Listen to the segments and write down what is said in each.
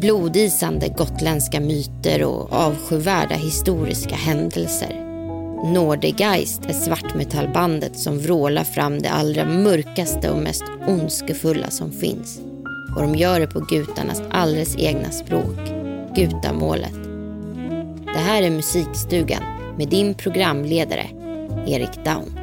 Blodisande gotländska myter och avskyvärda historiska händelser. Nordegeist är svartmetallbandet som vrålar fram det allra mörkaste och mest ondskefulla som finns. Och de gör det på gutarnas alldeles egna språk, gutamålet. Det här är Musikstugan med din programledare, Erik Daun.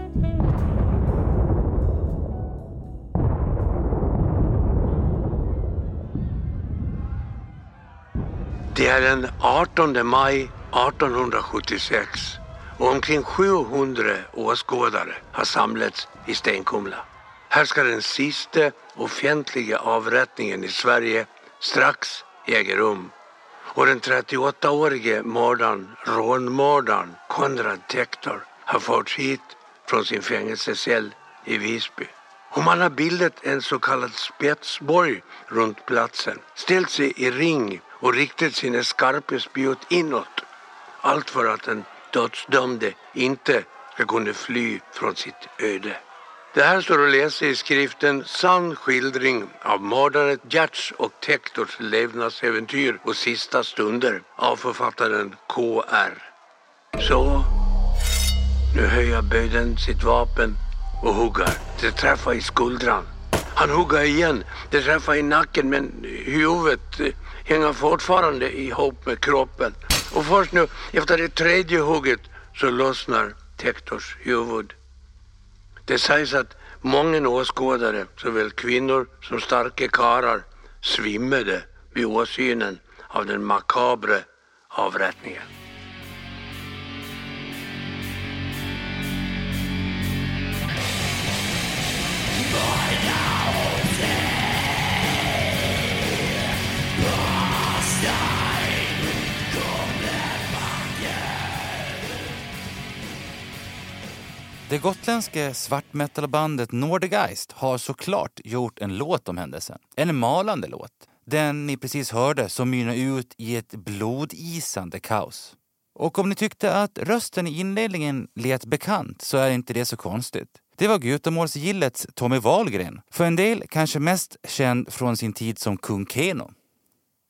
Det är den 18 maj 1876 och omkring 700 åskådare har samlats i Stenkumla. Här ska den sista offentliga avrättningen i Sverige strax äga rum. Och den 38-årige mördaren, rånmördaren Konrad Tektor har förts hit från sin fängelsecell i Visby. Och man har bildat en så kallad spetsborg runt platsen, ställt sig i ring och riktat sina skarpa spjut inåt. Allt för att den dödsdömde inte ska kunna fly från sitt öde. Det här står att läsa i skriften Sann skildring av mördaren Gerts och Tektors levnadsäventyr och sista stunder av författaren K.R. Så, nu höjer böden sitt vapen och huggar. Det träffar i skuldran. Han hugger igen. Det träffar i nacken men huvudet eh, hänger fortfarande ihop med kroppen. Och först nu efter det tredje hugget så lossnar Tektors huvud. Det sägs att många åskådare, såväl kvinnor som starka karlar, svimmade vid åsynen av den makabre avrättningen. Det gotländska svartmetalbandet Nordegeist har såklart gjort en låt om händelsen. En malande låt. Den ni precis hörde som mynnar ut i ett blodisande kaos. Och om ni tyckte att rösten i inledningen lät bekant så är inte det så konstigt. Det var Gutamålsgillets Tommy Wahlgren. För en del kanske mest känd från sin tid som kung Keno.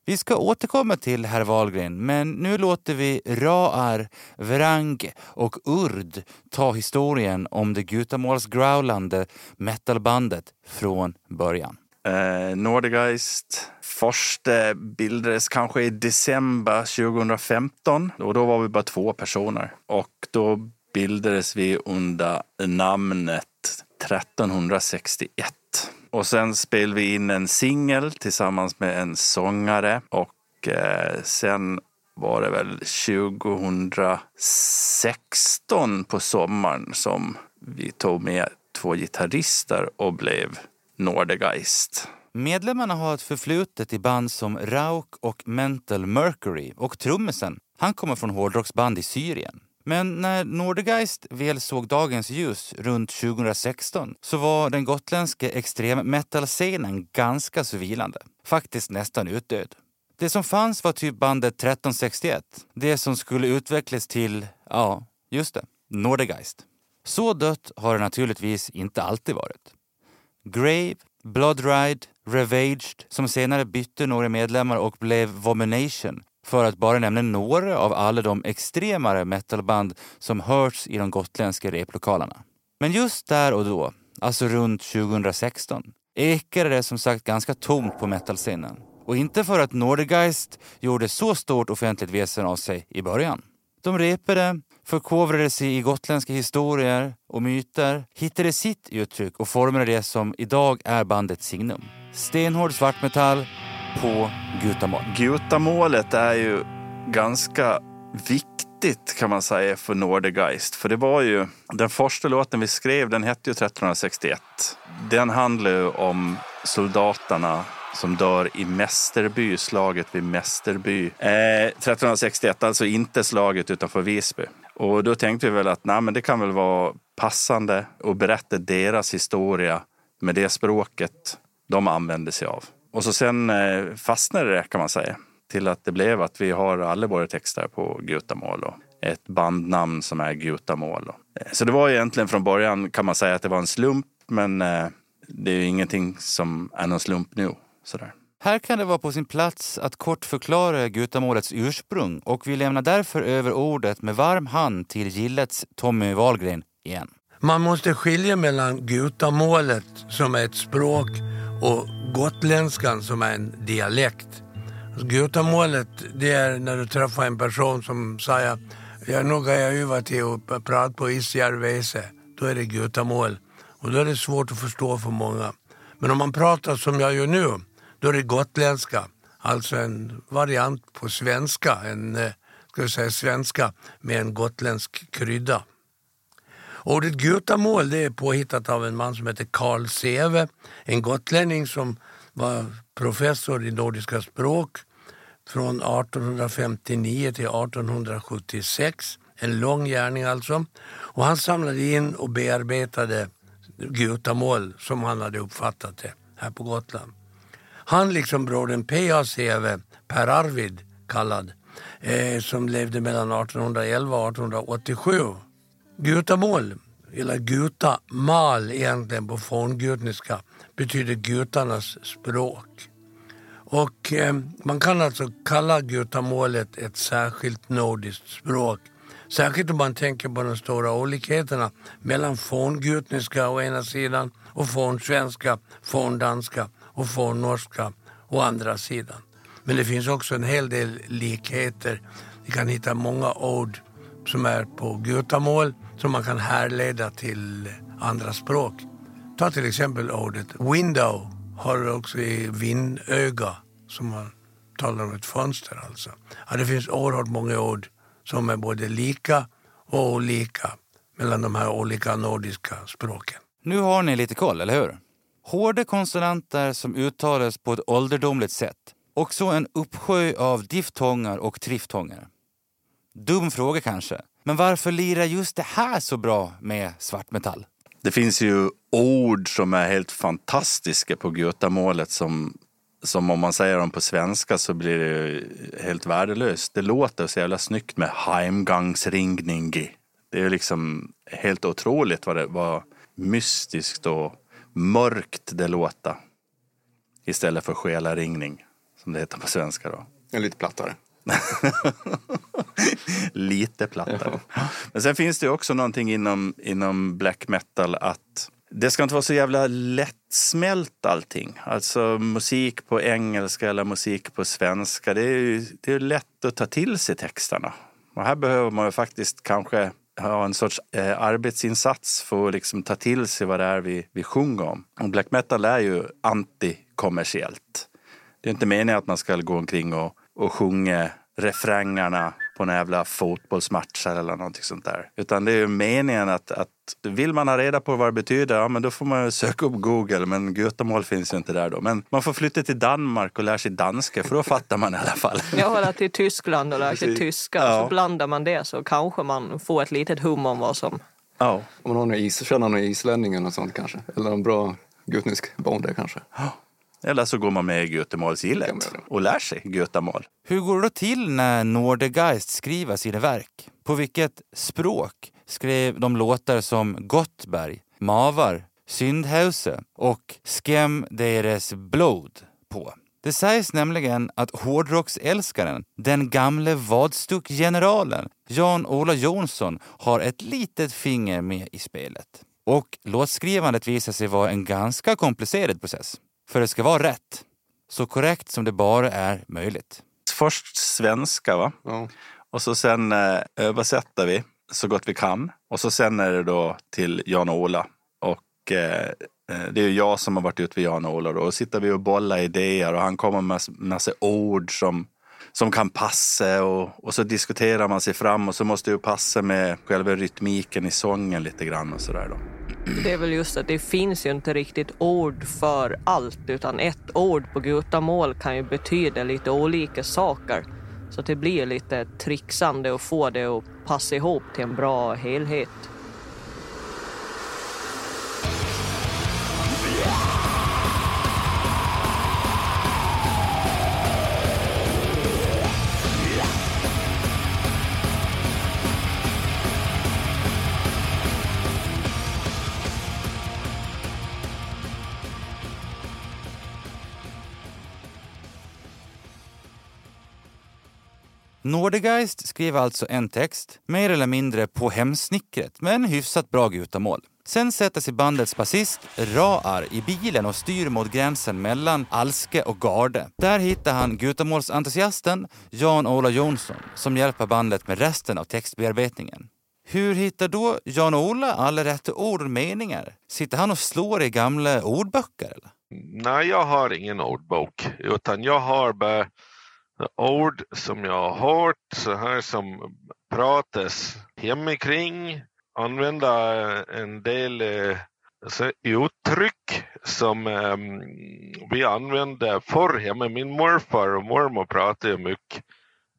Vi ska återkomma till herr Wahlgren, men nu låter vi Raar, Vrang och Urd ta historien om det gutamålsgrowlande metalbandet från början. Eh, Nordegeist första bildades kanske i december 2015 och då var vi bara två personer. Och då bildades vi under namnet 1361. Och sen spelade vi in en singel tillsammans med en sångare och eh, sen var det väl 2016 på sommaren som vi tog med två gitarrister och blev Nordegeist. Medlemmarna har ett förflutet i band som Rauk och Mental Mercury och trummisen, han kommer från hårdrocksband i Syrien. Men när Nordegeist väl såg dagens ljus runt 2016 så var den gotländska extrem metal-scenen ganska så vilande. Faktiskt nästan utdöd. Det som fanns var typ bandet 1361. Det som skulle utvecklas till, ja, just det, Nordegeist. Så dött har det naturligtvis inte alltid varit. Grave, Bloodride, Ravaged, som senare bytte några medlemmar och blev Vomination, för att bara nämna några av alla de extremare metalband som hörts i de gotländska replokalerna. Men just där och då, alltså runt 2016, ekade det som sagt ganska tomt på metalscenen. Och inte för att Nordegeist gjorde så stort offentligt väsen av sig i början. De repade, förkovrade sig i gotländska historier och myter, hittade sitt uttryck och formade det som idag är bandets signum. Stenhård svartmetall på gutamål. Gutamålet är ju ganska viktigt kan man säga för Nordegeist. För det var ju den första låten vi skrev, den hette ju 1361. Den handlar ju om soldaterna som dör i Mästerby, slaget vid Mästerby. Eh, 1361, alltså inte slaget utanför Visby. Och då tänkte vi väl att nej, men det kan väl vara passande att berätta deras historia med det språket de använde sig av. Och så sen eh, fastnade det kan man säga till att det blev att vi har alla våra texter på gutamål. Och ett bandnamn som är Gutamål. Så det var egentligen från början kan man säga att det var en slump men eh, det är ju ingenting som är någon slump nu. Sådär. Här kan det vara på sin plats att kort förklara Gutamålets ursprung och vi lämnar därför över ordet med varm hand till Gillets Tommy Wahlgren igen. Man måste skilja mellan Gutamålet som är ett språk och gotländskan som är en dialekt. Alltså, Gutamålet det är när du träffar en person som säger ja, nu går jag över till att prata på Isjärvese. Då är det Gutamål. Och då är det svårt att förstå för många. Men om man pratar som jag gör nu, då är det gotländska. Alltså en variant på svenska, en eh, ska vi säga, svenska med en gotländsk krydda. Ordet gutamål det är påhittat av en man som heter Karl Seve, en gotlänning som var professor i nordiska språk från 1859 till 1876. En lång gärning alltså. Och han samlade in och bearbetade gutamål som han hade uppfattat det här på Gotland. Han liksom brodern P.A. Seve, Per Arvid kallad, eh, som levde mellan 1811 och 1887. Gutamål, eller gutamal egentligen på forngutniska, betyder gutarnas språk. Och eh, man kan alltså kalla gutamålet ett särskilt nordiskt språk Särskilt om man tänker på de stora olikheterna mellan forngutniska å ena sidan och fornsvenska, forndanska och fornnorska å andra sidan. Men det finns också en hel del likheter. Vi kan hitta många ord som är på gutamål som man kan härleda till andra språk. Ta till exempel ordet window har också i vindöga som man talar om ett fönster alltså. Ja, det finns oerhört många ord som är både lika och olika mellan de här olika nordiska språken. Nu har ni lite koll, eller hur? Hårda konsonanter som uttalas på ett ålderdomligt sätt. Och så en uppsjö av diftongar och triftonger. Dum fråga kanske, men varför lirar just det här så bra med svartmetall? Det finns ju ord som är helt fantastiska på götamålet som som om man säger dem på svenska så blir det helt värdelöst. Det låter så jävla snyggt med heimgangsringning. Det är liksom helt otroligt vad, det, vad mystiskt och mörkt det låter. Istället för själaringning, som det heter på svenska då. Lite plattare. lite plattare. Ja. Men sen finns det också någonting inom, inom black metal att det ska inte vara så jävla lättsmält allting. Alltså musik på engelska eller musik på svenska. Det är ju det är lätt att ta till sig texterna. Och här behöver man ju faktiskt kanske ha en sorts eh, arbetsinsats för att liksom ta till sig vad det är vi, vi sjunger om. Och black metal är ju antikommersiellt. Det är inte meningen att man ska gå omkring och, och sjunga refrängerna på en jävla fotbollsmatch eller någonting sånt där. Utan det är ju meningen att, att vill man ha reda på vad det betyder, ja men då får man söka upp Google. Men Götamål finns ju inte där då. Men man får flytta till Danmark och lära sig danska för då fattar man i alla fall. Ja, eller till Tyskland och lära sig tyska. Ja. Så blandar man det så kanske man får ett litet hum om vad som... Ja. Om man har någon is, känner någon islänning eller något sånt kanske. Eller en bra gutnisk bonde kanske. Ja. Eller så går man med i Götemålsgillet och lär sig Götamål. Hur går det då till när Nordegeist skriver sina verk? På vilket språk skrev de låtar som Gottberg, Mavar, Syndhause och Skem deres blod på? Det sägs nämligen att hårdrocksälskaren, den gamle vadstuckgeneralen Jan-Ola Jonsson har ett litet finger med i spelet. Och låtskrivandet visar sig vara en ganska komplicerad process. För det ska vara rätt. Så korrekt som det bara är möjligt. Först svenska va? Ja. Och så sen eh, översätter vi så gott vi kan. Och så sen är det då till Jan och Ola. Och eh, eh det är jag som har varit ute med Jan och Ola. Då. Och sitter vi och bollar idéer och han kommer med massa ord som, som kan passa. Och, och så diskuterar man sig fram och så måste det passa med själva rytmiken i sången lite grann och sådär då. Det är väl just att det finns ju inte riktigt ord för allt utan ett ord på gutamål kan ju betyda lite olika saker. Så det blir lite trixande att få det att passa ihop till en bra helhet. Nordegeist skrev alltså en text, mer eller mindre på hemsnickret, men hyfsat bra gutamål. Sen sätter sig bandets basist Raar i bilen och styr mot gränsen mellan Alske och Garde. Där hittar han gutamålsentusiasten Jan-Ola Jonsson som hjälper bandet med resten av textbearbetningen. Hur hittar då Jan-Ola alla rätta ord och meningar? Sitter han och slår i gamla ordböcker? Eller? Nej, jag har ingen ordbok, utan jag har bara ord som jag har hört så här som pratas hemikring använda en del alltså, uttryck som um, vi använde förr hemma. Min morfar och mormor pratade mycket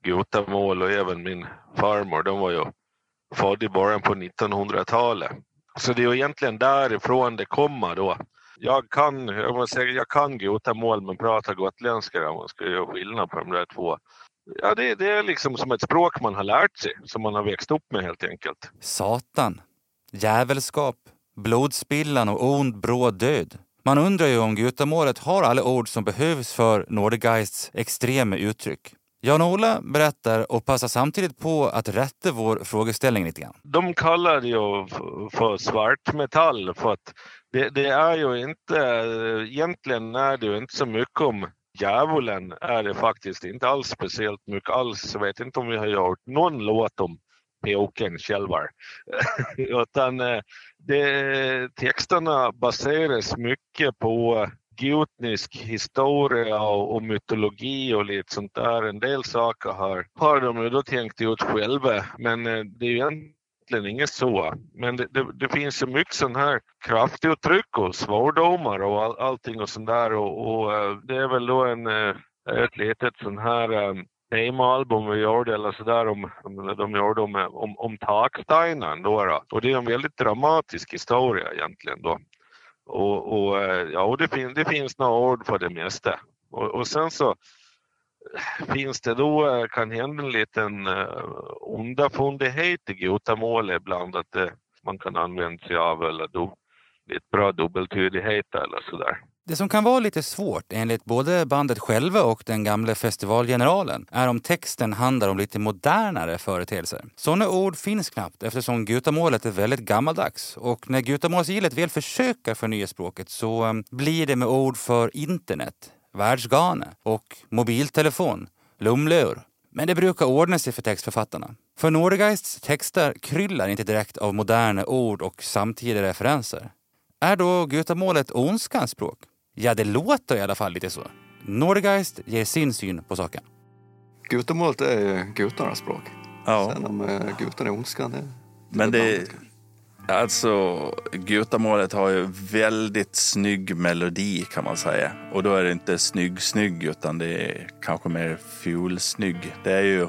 gutamål och även min farmor. De var ju födda i början på 1900-talet. Så det är ju egentligen därifrån det kommer då. Jag kan, jag, måste säga, jag kan gutamål men pratar gotländska om man ska göra skillnad på de där två. Ja, det, det, är liksom som ett språk man har lärt sig, som man har växt upp med helt enkelt. Satan, djävulskap, blodspillan och ond bråd död. Man undrar ju om gutamålet har alla ord som behövs för Nordegeists extrema uttryck. Jan-Ola berättar och passar samtidigt på att rätta vår frågeställning lite grann. De kallar det ju för svartmetall för att det, det, är ju inte, egentligen är det ju inte så mycket om djävulen är det faktiskt inte alls speciellt mycket alls. Jag vet inte om vi har gjort någon låt om pjåken själva. Utan eh, det, texterna baseras mycket på gutnisk historia och, och, mytologi och lite sånt där. En del saker har, har de ju då tänkt ut själva men eh, det är ju en egentligen inget så. Men det, det, det finns ju mycket sån här kraftuttryck och svordomar och all, allting och sånt där och, och, eh, det är väl då en, eh, ett litet sån här um, vi gjorde eller sådär om, de gjorde om, om, om taksteinen då, då. Och det är en väldigt dramatisk historia egentligen då. Och, och ja, och det, fin, det finns några ord för det mesta. Och, och sen så finns det då eh, kan hända en liten eh, underfundighet i gutamål ibland att det, man kan använda sig av eller do, lite bra dubbeltydighet eller sådär. Det som kan vara lite svårt enligt både bandet själva och den gamla festivalgeneralen är om texten handlar om lite modernare företeelser. Sådana ord finns knappt eftersom gutamålet är väldigt gammaldags och när gutamålsgillet väl försöker förnya språket så blir det med ord för internet, världsgane och mobiltelefon, lumlur. Men det brukar ordna sig för textförfattarna. För Nordegeists texter kryllar inte direkt av moderna ord och samtida referenser. Är då gutamålet ondskans språk? Ja, det låter i alla fall lite så. Nordegeist ger sin syn på saken. Gutamålet är gutarnas språk. Ja. Sen om uh, gutan är ondskan, det, Men det, Alltså, Gutamålet har ju väldigt snygg melodi kan man säga. Och då är det inte snygg-snygg utan det är kanske mer fulsnygg. Det är ju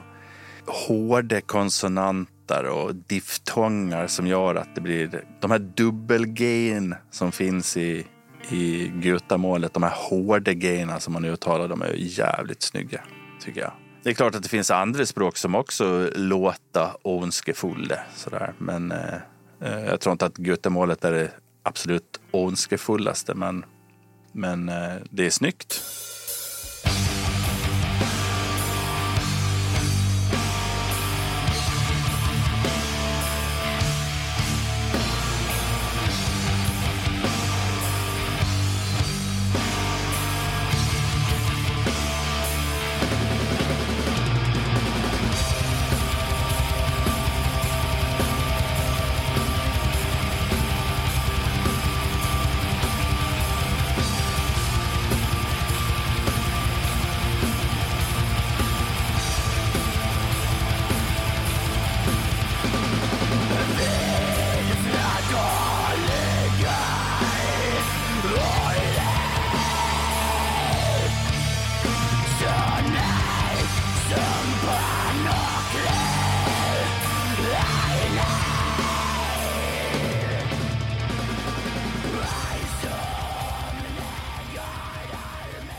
hårda konsonanter och diftongar som gör att det blir de här dubbelgain som finns i, i gutamålet. De här hårda gaina som man uttalar, de är jävligt snygga tycker jag. Det är klart att det finns andra språk som också låter ondskefulla sådär, men Eh, Eh, jag tror inte att Götemålet är det absolut ondskefullaste, men, men eh, det är snyggt.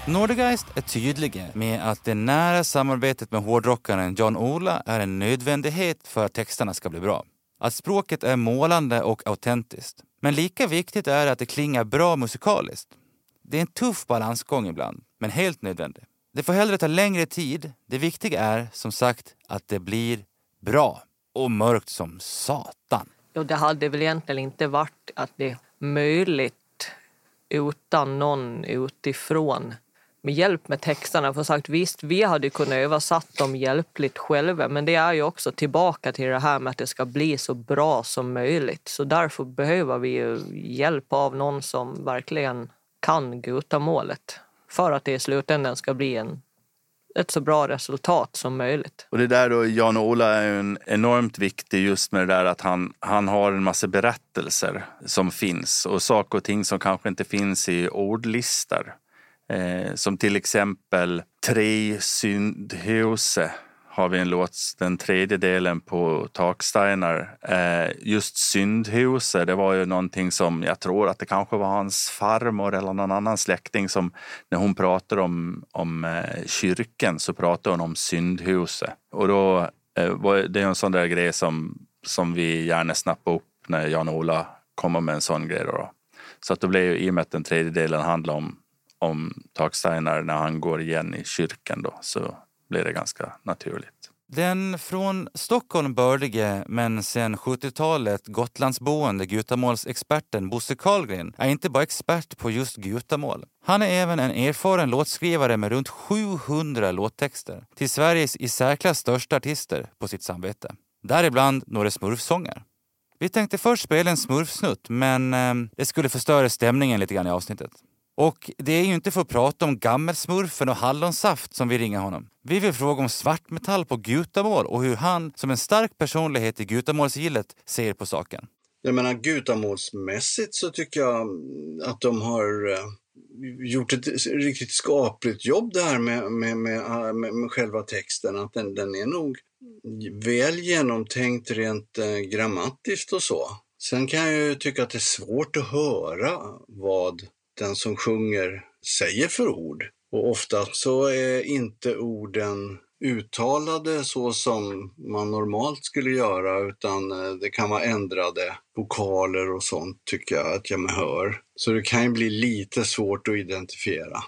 Nordegeist är tydliga med att det nära samarbetet med hårdrockaren John Ola är en nödvändighet för att texterna ska bli bra. Att språket är målande och autentiskt. Men lika viktigt är att det klingar bra musikaliskt. Det är en tuff balansgång ibland, men helt nödvändig. Det får hellre ta längre tid. Det viktiga är som sagt att det blir bra och mörkt som satan. Ja, det hade väl egentligen inte varit att det är möjligt utan någon utifrån med hjälp med texterna. För sagt, visst, vi hade kunnat översatt dem hjälpligt själva men det är ju också tillbaka till det här med att det ska bli så bra som möjligt. Så därför behöver vi ju hjälp av någon som verkligen kan gutamålet för att det i slutändan ska bli en, ett så bra resultat som möjligt. Och det där då, Jan-Ola är ju en enormt viktig just med det där att han, han har en massa berättelser som finns och saker och ting som kanske inte finns i ordlistor. Eh, som till exempel Tre syndhuse har vi en låt, den tredje delen på Taksteiner. Eh, just syndhuset, det var ju någonting som jag tror att det kanske var hans farmor eller någon annan släkting som när hon pratar om, om eh, kyrkan så pratar hon om syndhuset. Och då eh, var det en sån där grej som, som vi gärna snappar upp när Jan-Ola kommer med en sån grej. Då. Så att det blev ju i och med att den tredje delen handlar om om Taksteiner när han går igen i kyrkan då, så blir det ganska naturligt. Den från Stockholm bördige men sedan 70-talet Gotlandsboende gutamålsexperten Bosse Karlgren är inte bara expert på just gutamål. Han är även en erfaren låtskrivare med runt 700 låttexter till Sveriges i särklass största artister på sitt samvete. Däribland några smurfsånger. Vi tänkte först spela en smurfsnutt men eh, det skulle förstöra stämningen lite grann i avsnittet. Och det är ju inte för att prata om gammelsmurfen och hallonsaft som vi ringer honom. Vi vill fråga om svartmetall på gutamål och hur han som en stark personlighet i gutamålsgillet ser på saken. Jag menar gutamålsmässigt så tycker jag mm, att de har eh, gjort ett riktigt skapligt jobb där med, med, med, ah, med, med själva texten. Att den, den är nog väl genomtänkt rent eh, grammatiskt och så. Sen kan jag ju tycka att det är svårt att höra vad den som sjunger säger för ord. Och ofta så är inte orden uttalade så som man normalt skulle göra utan eh, det kan vara ändrade vokaler och sånt tycker jag att jag hör. Så det kan ju bli lite svårt att identifiera.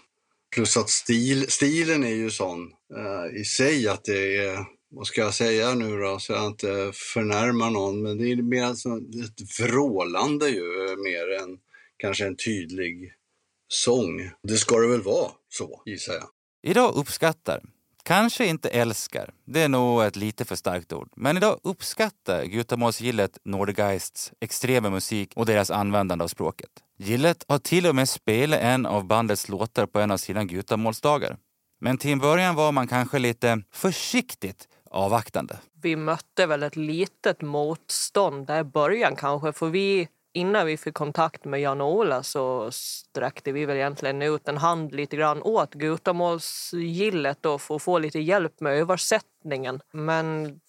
Plus att stil, stilen är ju sån eh, i sig att det är, vad ska jag säga nu då, så jag inte förnärmar någon, men det är mer alltså ett vrålande ju eh, mer än kanske en tydlig sång. Det ska det väl vara så, gissar jag. Idag uppskattar, kanske inte älskar, det är nog ett lite för starkt ord, men idag uppskattar Gutamålsgillet Nordgeists extrema musik och deras användande av språket. Gillet har till och med spelat en av bandets låtar på en av sina Gutamålsdagar. Men till en början var man kanske lite försiktigt avvaktande. Vi mötte väl ett litet motstånd där i början kanske, för vi innan vi fick kontakt med Jan-Ola så sträckte vi väl egentligen ut en hand lite grann åt Gutamålsgillet då för att få lite hjälp med översättningen. Men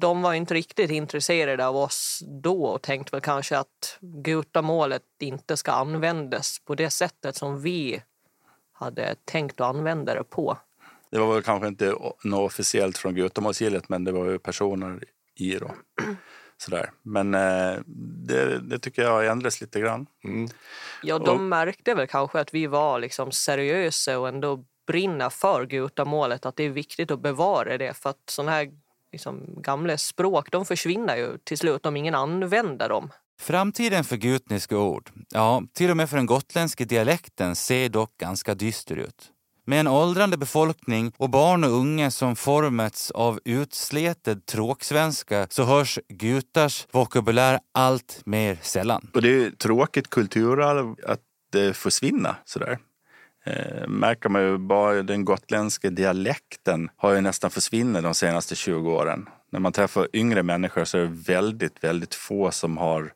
de var inte riktigt intresserade av oss då och tänkte väl kanske att Gutamålet inte ska användas på det sättet som vi hade tänkt att använda det på. Det var väl kanske inte något officiellt från Gutamålsgillet men det var ju personer i då. Sådär. Men eh, det, det, tycker jag ändrats lite grann. Mm. Ja, de och, märkte väl kanske att vi var liksom seriösa och ändå brinna för gutamålet. Att det är viktigt att bevara det för att sådana här liksom, gamla språk de försvinner ju till slut om ingen använder dem. Framtiden för gutniska ord, ja, till och med för den gotländska dialekten ser dock ganska dyster ut. Med en åldrande befolkning och barn och unga som formats av utsleted tråksvenska så hörs gutars vokabulär allt mer sällan. Och det är tråkigt kulturarv att eh, det försvinner sådär. Eh, märker man ju bara den gotländska dialekten har ju nästan försvunnit de senaste 20 åren. När man träffar yngre människor så är det väldigt, väldigt få som har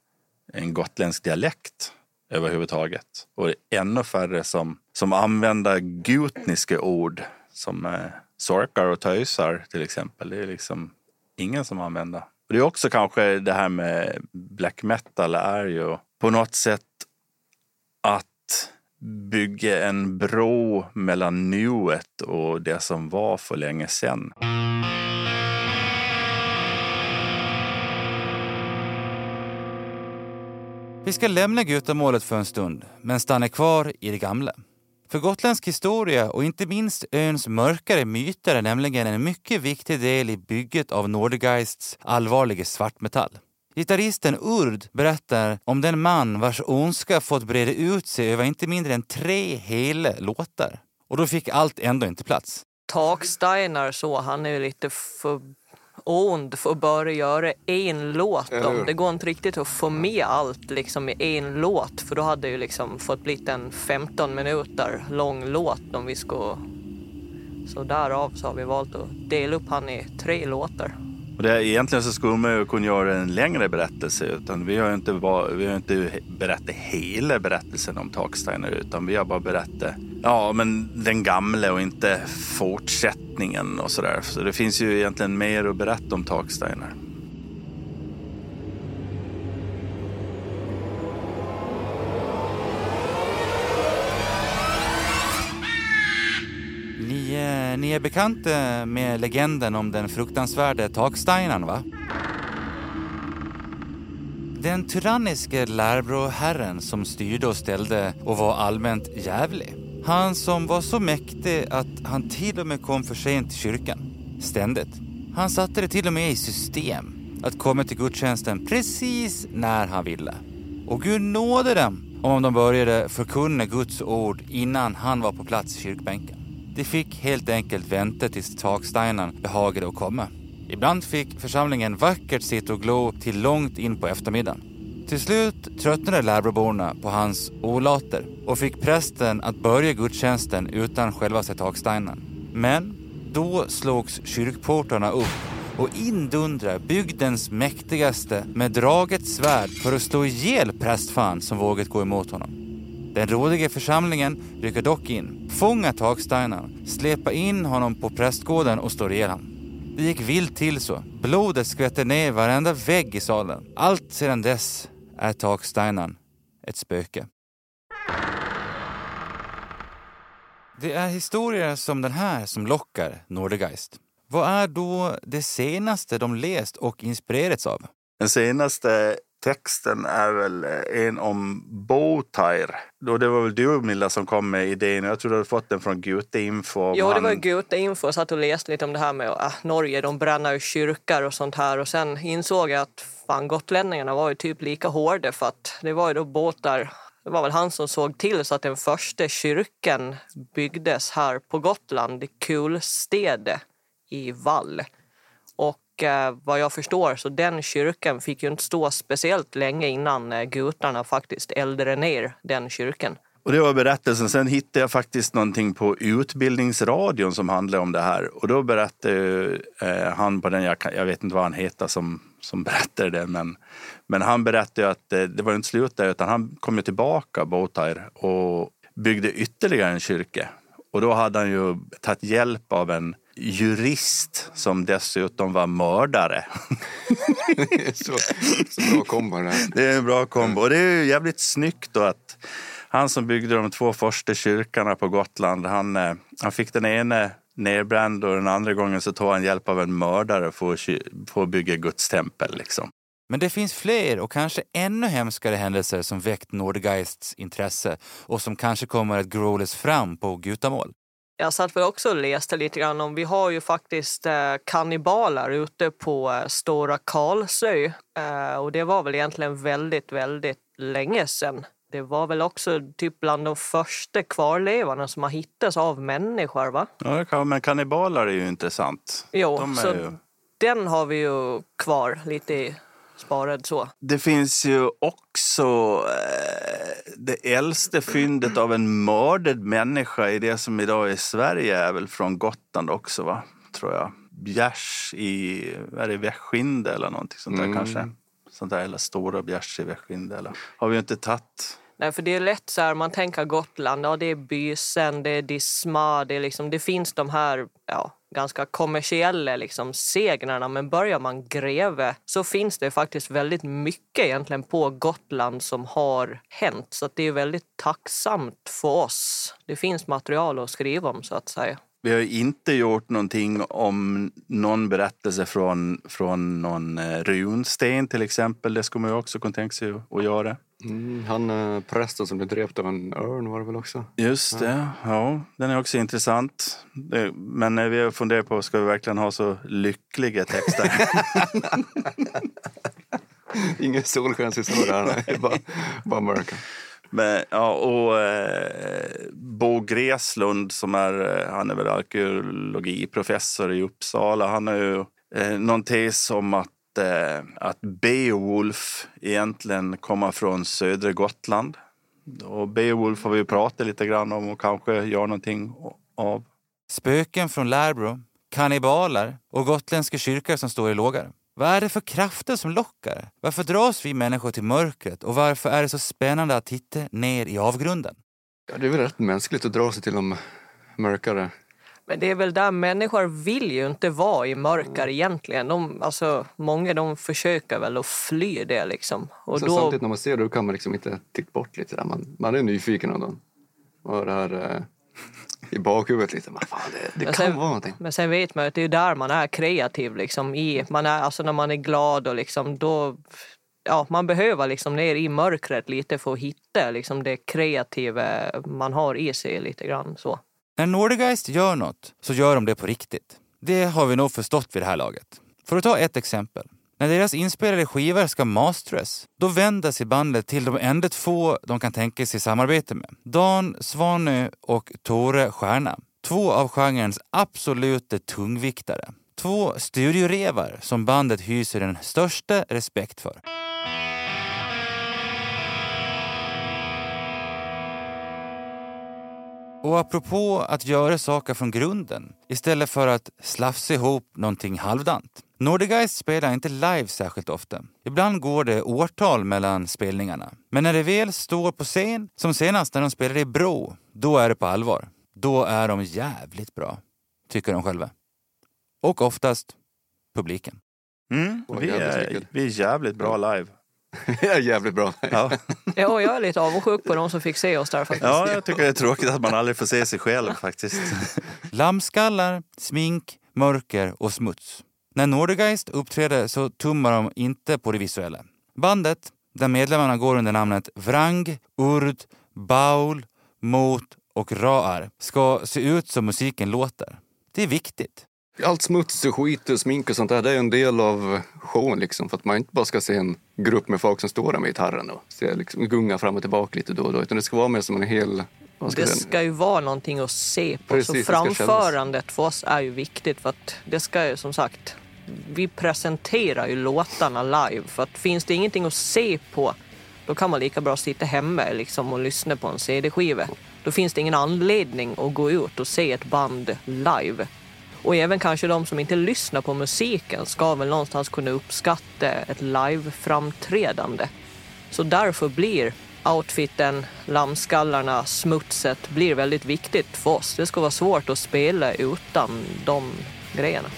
en gotländsk dialekt överhuvudtaget. Och det är ännu färre som, som använder gutniska ord som eh, sorkar och töjsar till exempel. Det är liksom ingen som använder. Och det är också kanske det här med black metal är ju på något sätt att bygga en bro mellan nuet och det som var för länge sedan. Vi ska lämna gutamålet för en stund, men stanna kvar i det gamla. För gotländsk historia och inte minst öns mörkare myter är nämligen en mycket viktig del i bygget av Nordegeists allvarliga svartmetall. Gitarristen Urd berättar om den man vars ondska fått breda ut sig över inte mindre än tre hela låtar. Och då fick allt ändå inte plats. Taksteiner så, han är lite för ond för att bara göra en låt. Om. Det går inte riktigt att få med allt liksom i en låt för då hade det ju liksom fått bli en 15 minuter lång låt om vi ska... Så därav så har vi valt att dela upp han i tre låtar. Och det, egentligen så skulle man ju kunna göra en längre berättelse. Utan vi har ju inte, vi har inte berättat hela berättelsen om Taksteiner utan vi har bara berättat ja, men den gamla och inte fortsättningen och sådär. Så det finns ju egentligen mer att berätta om Taksteiner. Ni, är bekanta eh, med legenden om den fruktansvärde taksteinaren, va? Den tyranniske Lärbroherren som styrde och ställde och var allmänt jävlig. Han som var så mäktig att han till och med kom för sent till kyrkan. Ständigt. Han satte det till och med i system att komma till gudstjänsten precis när han ville. Och Gud nådde dem om de började förkunna Guds ord innan han var på plats i kyrkbänken. De fick helt enkelt vänta tills taksteinen behagade att komma. Ibland fick församlingen vackert sitta och glo till långt in på eftermiddagen. Till slut tröttnade Lärbroborna på hans olater och fick prästen att börja gudstjänsten utan självaste taksteinen. Men då slogs kyrkportarna upp och indundra bygdens mäktigaste med draget svärd för att slå ihjäl prästfan som vågat gå emot honom. Den rådiga församlingen rycker dock in, fångar takstenen, släpar in honom på prästgården och slår ihjäl honom. Det gick vilt till så. Blodet skvätter ner varenda vägg i salen. Allt sedan dess är takstenen ett spöke. Det är historier som den här som lockar Nordegeist. Vad är då det senaste de läst och inspirerats av? Den senaste texten är väl en om Botair. det var väl du Milla som kom med idén. Jag tror du hade fått den från Gute Info. Jo, det var Gute Info. Jag satt och läste lite om det här med att äh, Norge, de bränner ju kyrkor och sånt här. Och sen insåg jag att fan, gotlänningarna var ju typ lika hårda för att det var ju då båtar det var väl han som såg till så att den första kyrkan byggdes här på Gotland, i Kulstede i Vall. Eh, vad jag förstår så den kyrkan fick ju inte stå speciellt länge innan eh, gutarna faktiskt eldade ner den kyrkan. Och det var berättelsen. Sen hittade jag faktiskt någonting på Utbildningsradion som handlade om det här. Och då berättade eh, eh han på den, jag, jag, vet inte vad han heter som, som berättade det, men, men han berättade att eh, det var inte slut där utan han kom ju tillbaka, Botair, och byggde ytterligare en kyrka. Och då hade han ju tagit hjälp av en jurist som dessutom var mördare. så, så bra kombo det. Det är en bra kombo. Och det är jävligt snyggt då att han som byggde de två första kyrkorna på Gotland, han, eh, han fick den ene nedbränd och den andra gången så tog han hjälp av en mördare för att, för att bygga Guds tempel. Liksom. Men det finns fler och kanske ännu hemskare händelser som väckt Nordgeists intresse och som kanske kommer att gråles fram på Gutamål. Jag satt väl också och läste lite grann om, vi har ju faktiskt eh, kannibaler ute på eh, Stora Karlsö eh, och det var väl egentligen väldigt, väldigt länge sedan. Det var väl också typ bland de första kvarlevorna som har hittats av människor, va? Ja, men kannibaler är ju intressant. Jo, de så ju... den har vi ju kvar lite sparad så. Det finns ju också eh, det äldsta fyndet av en mördad människa i det som idag är Sverige är väl från Gotland också, va? Tror jag. Bjärs i, är det Västskinde eller någonting sånt där mm. kanske? Sånt där eller stora bjärs i Västskinde eller? Har vi inte tagit Nej, för det är lätt så här, man tänker Gotland, ja det är Bysen, det är Disma, det, är liksom, det finns de här ja, ganska kommersiella liksom, segnerna. Men börjar man gräva så finns det faktiskt väldigt mycket egentligen på Gotland som har hänt. Så det är väldigt tacksamt för oss. Det finns material att skriva om så att säga. Vi har inte gjort någonting om någon berättelse från, från någon eh, runsten till exempel. Det skulle man ju också kunna tänka sig att göra. Mm, han eh, prästen som blev dräpt av en örn var det väl också? Just det, ja. Den är också intressant. Men eh, vi har funderat på, ska vi verkligen ha så lyckliga texter? Ingen solskenshistoria, bara, bara mörka. Men, ja, och eh, Bo Greslund som är, eh, han är väl arkeologiprofessor i Uppsala. Han har ju eh, någon tes om att, eh, att Beowulf egentligen kommer från södra Gotland. Och Beowulf har vi pratat lite grann om och kanske gör någonting av. Spöken från Lärbro, kannibaler och gotländska kyrkor som står i lågar. Vad är det för krafter som lockar? Varför dras vi människor till mörkret och varför är det så spännande att titta ner i avgrunden? Ja, det är väl rätt mänskligt att dra sig till de mörkare. Men det är väl där människor vill ju inte vara i mörker egentligen. De, alltså, många de försöker väl att fly det liksom. Och då, Samtidigt när man ser det då kan man liksom inte titta bort lite. Där. Man, man är nyfiken av dem. Och det här eh, i bakhuvudet lite. Men fan, det, det Men kan sen- vara någonting. Men sen vet man ju att det är där man är kreativ. Liksom, i, man är, alltså när man är glad och liksom, då... Ja, man behöver liksom ner i mörkret lite för att hitta liksom, det kreativa man har i sig lite grann. Så. När Nordegeist gör något så gör de det på riktigt. Det har vi nog förstått vid det här laget. För att ta ett exempel. När deras inspelade skivor ska mastras, då vänder sig bandet till de enda två de kan tänka sig samarbete med. Dan Svanö och Tore Stjärna. Två av genrens absoluta tungviktare. Två studiorevar som bandet hyser den största respekt för. Och apropå att göra saker från grunden istället för att slafsa ihop någonting halvdant. Nordegeist spelar inte live särskilt ofta. Ibland går det årtal mellan spelningarna. Men när det väl står på scen, som senast när de spelade i Bro, då är det på allvar. Då är de jävligt bra, tycker de själva. Och oftast publiken. Mm, vi, är, vi är jävligt bra live. Det är jävligt bra. Ja. Ja, jag är lite avundsjuk på de som fick se oss där faktiskt. ja, jag tycker det är tråkigt att man aldrig får se sig själv faktiskt. Lammskallar, smink, mörker och smuts. När Nordegeist uppträder så tummar de inte på det visuella. Bandet, där medlemmarna går under namnet Vrang, Urd, Baul, Mot och Raar, ska se ut som musiken låter. Det är viktigt. Allt smuts och skit och smink och sånt där, det är en del av showen liksom. För att man inte bara ska se en grupp med folk som står där med gitarren och ser liksom gunga fram och tillbaka lite då och då. Utan det ska vara mer som en hel... Ska Det ska ju vara någonting att se på. Precis, så framförandet för oss är ju viktigt för att det ska ju som sagt, vi presenterar ju låtarna live. För att finns det ingenting att se på, då kan man lika bra sitta hemma liksom, och lyssna på en CD-skiva. Då finns det ingen anledning att gå ut och se ett band live. Och även kanske de som inte lyssnar på musiken ska väl någonstans kunna uppskatta ett live-framträdande. Så därför blir outfiten, lammskallarna, smutset blir väldigt viktigt för oss. Det ska vara svårt att spela utan de grejerna.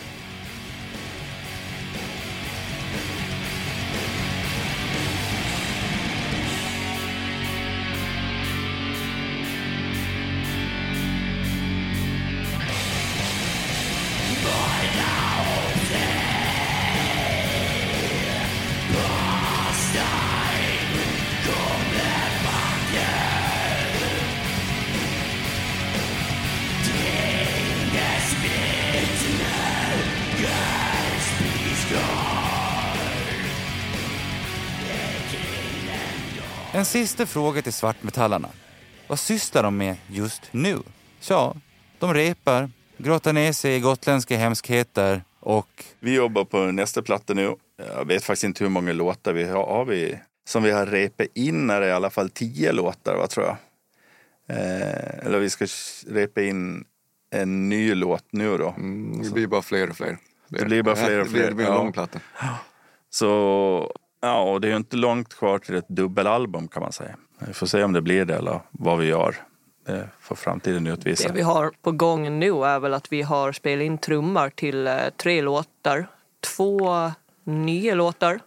En sista fråga till svartmetallarna. Vad sysslar de med just nu? Ja, de repar, grottar ner sig i gotländska hemskheter och Vi jobbar på nästa platta nu. Jag vet faktiskt inte hur många låtar vi har. har vi, som vi har repat in är det i alla fall tio låtar, vad tror jag. Eh, eller vi ska repa in en ny låt nu då. Mm, det blir bara fler och fler. Det blir bara fler och Det fler, det blir en lång platta. Så ja, och det är ju inte långt kvar till ett dubbelalbum kan man säga. Vi får se om det blir det eller vad vi gör. Det får framtiden utvisa. Det vi har på gång nu är väl att vi har spelat in trummor till eh, tre låtar. Två nya låtar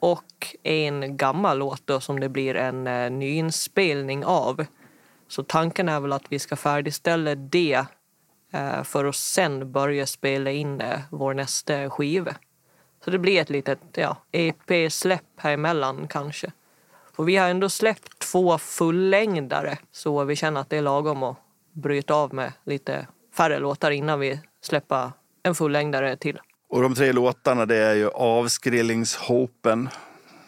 och en gammal låt då, som det blir en eh, nyinspelning av. Så tanken är väl att vi ska färdigställa det eh, för att sen börja spela in eh, vår nästa skiva. Så det blir ett litet ja, EP-släpp här emellan kanske. Och vi har ändå släppt två fullängdare så vi känner att det är lagom att bryta av med lite färre låtar innan vi släpper en fullängdare till. Och de tre låtarna det är ju Avskrillningshopen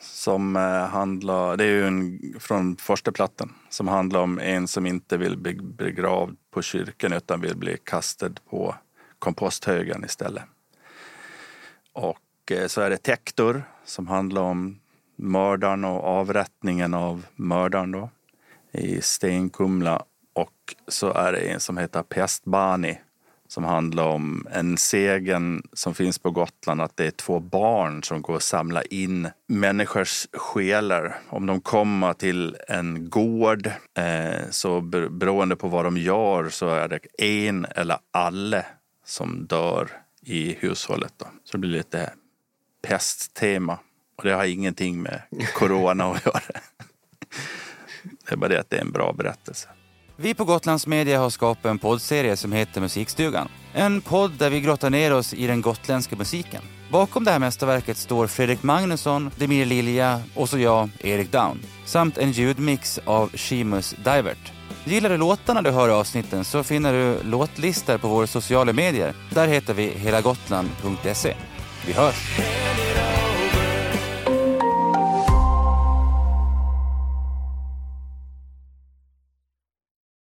som eh, handlar, det är ju en, från första plattan, som handlar om en som inte vill bli begravd på kyrkan utan vill bli kastad på komposthögen istället. Och och eh, så är det Tektor som handlar om mördaren och avrättningen av mördaren då i Stenkumla. Och så är det en som heter Pestbani som handlar om en sägen som finns på Gotland att det är två barn som går och samlar in människors själar. Om de kommer till en gård eh, så beroende på vad de gör så är det en eller alla som dör i hushållet. Då. Så det blir lite pesttema. Och det har ingenting med corona att göra. Det är bara det att det är en bra berättelse. Vi på Gotlands Media har skapat en poddserie som heter Musikstugan. En podd där vi grottar ner oss i den gotländska musiken. Bakom det här mästerverket står Fredrik Magnusson, Demir Lilja och så jag, Erik Down. Samt en ljudmix av Shimus Divert. Gillar du låtarna du hör i avsnitten så finner du låtlistor på våra sociala medier. Där heter vi helagotland.se. Vi hörs!